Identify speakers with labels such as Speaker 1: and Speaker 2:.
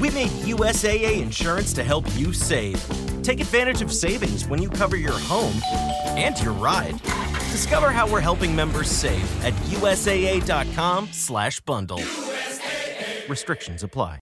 Speaker 1: We made USAA insurance to help you save. Take advantage of savings when you cover your home and your ride. Discover how we're helping members save at USAA.com/bundle. Restrictions apply.